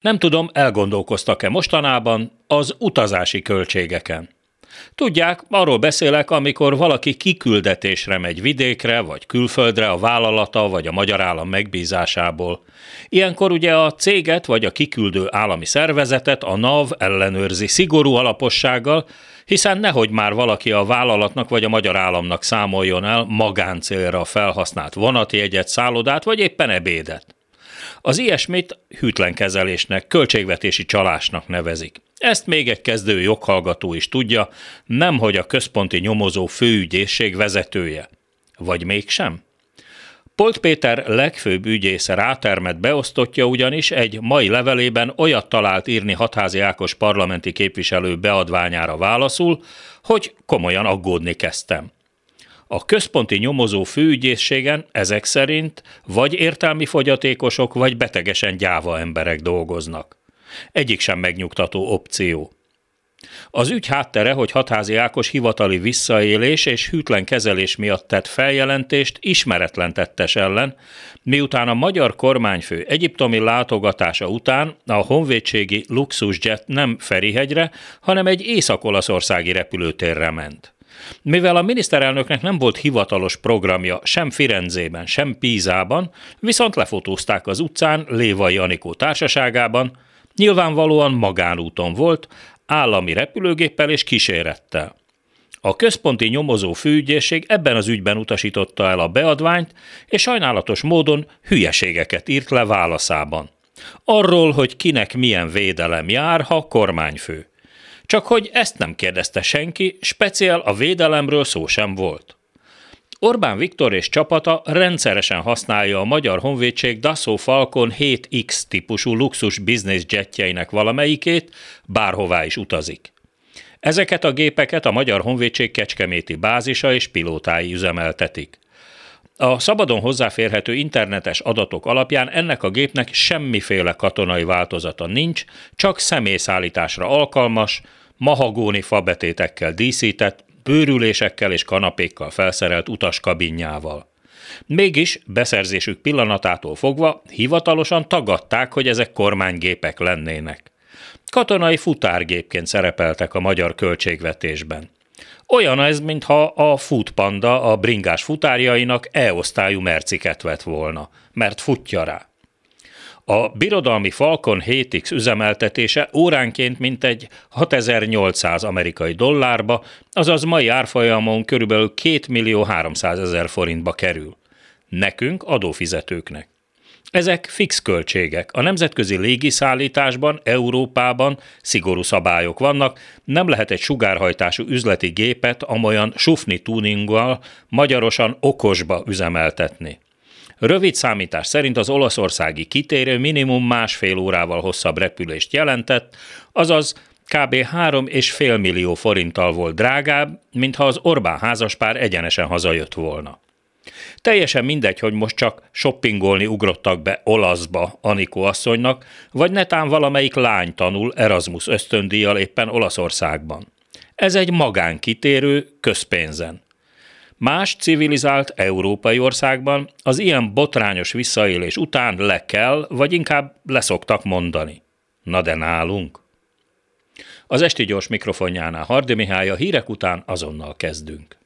Nem tudom, elgondolkoztak-e mostanában az utazási költségeken. Tudják, arról beszélek, amikor valaki kiküldetésre megy vidékre vagy külföldre a vállalata vagy a magyar állam megbízásából. Ilyenkor ugye a céget vagy a kiküldő állami szervezetet a NAV ellenőrzi szigorú alapossággal, hiszen nehogy már valaki a vállalatnak vagy a magyar államnak számoljon el magáncélra felhasznált vonatjegyet, szállodát vagy éppen ebédet. Az ilyesmit hűtlenkezelésnek, költségvetési csalásnak nevezik. Ezt még egy kezdő joghallgató is tudja, nemhogy a központi nyomozó főügyészség vezetője. Vagy mégsem? Polt Péter legfőbb ügyésze rátermet beosztottja ugyanis egy mai levelében olyat talált írni Hatházi Ákos parlamenti képviselő beadványára válaszul, hogy komolyan aggódni kezdtem. A központi nyomozó főügyészségen ezek szerint vagy értelmi fogyatékosok, vagy betegesen gyáva emberek dolgoznak. Egyik sem megnyugtató opció. Az ügy háttere, hogy Hatházi Ákos hivatali visszaélés és hűtlen kezelés miatt tett feljelentést ismeretlen tettes ellen, miután a magyar kormányfő egyiptomi látogatása után a honvédségi luxusjet nem Ferihegyre, hanem egy észak-olaszországi repülőtérre ment. Mivel a miniszterelnöknek nem volt hivatalos programja sem Firenzében, sem Pízában, viszont lefotózták az utcán Lévai Anikó társaságában, nyilvánvalóan magánúton volt, állami repülőgéppel és kísérettel. A központi nyomozó főügyészség ebben az ügyben utasította el a beadványt, és sajnálatos módon hülyeségeket írt le válaszában. Arról, hogy kinek milyen védelem jár, ha kormányfő. Csak hogy ezt nem kérdezte senki, speciál a védelemről szó sem volt. Orbán Viktor és csapata rendszeresen használja a Magyar Honvédség Dassault Falcon 7X típusú luxus business jetjeinek valamelyikét, bárhová is utazik. Ezeket a gépeket a Magyar Honvédség kecskeméti bázisa és pilótái üzemeltetik. A szabadon hozzáférhető internetes adatok alapján ennek a gépnek semmiféle katonai változata nincs, csak személyszállításra alkalmas, mahagóni fabetétekkel díszített, bőrülésekkel és kanapékkal felszerelt utaskabinjával. Mégis beszerzésük pillanatától fogva hivatalosan tagadták, hogy ezek kormánygépek lennének. Katonai futárgépként szerepeltek a magyar költségvetésben. Olyan ez, mintha a futpanda a bringás futárjainak E-osztályú merciket vett volna, mert futja rá. A birodalmi Falcon 7X üzemeltetése óránként mintegy 6800 amerikai dollárba, azaz mai árfolyamon körülbelül 2 millió 300 ezer forintba kerül. Nekünk, adófizetőknek. Ezek fix költségek. A nemzetközi légiszállításban, Európában szigorú szabályok vannak, nem lehet egy sugárhajtású üzleti gépet amolyan sufni tuninggal magyarosan okosba üzemeltetni. Rövid számítás szerint az olaszországi kitérő minimum másfél órával hosszabb repülést jelentett, azaz kb. 3,5 millió forinttal volt drágább, mintha az Orbán házaspár egyenesen hazajött volna. Teljesen mindegy, hogy most csak shoppingolni ugrottak be olaszba Anikó asszonynak, vagy netán valamelyik lány tanul Erasmus ösztöndíjjal éppen Olaszországban. Ez egy magánkitérő közpénzen. Más civilizált európai országban az ilyen botrányos visszaélés után le kell, vagy inkább leszoktak mondani. Na de nálunk? Az esti gyors mikrofonjánál Hardi Mihály a hírek után azonnal kezdünk.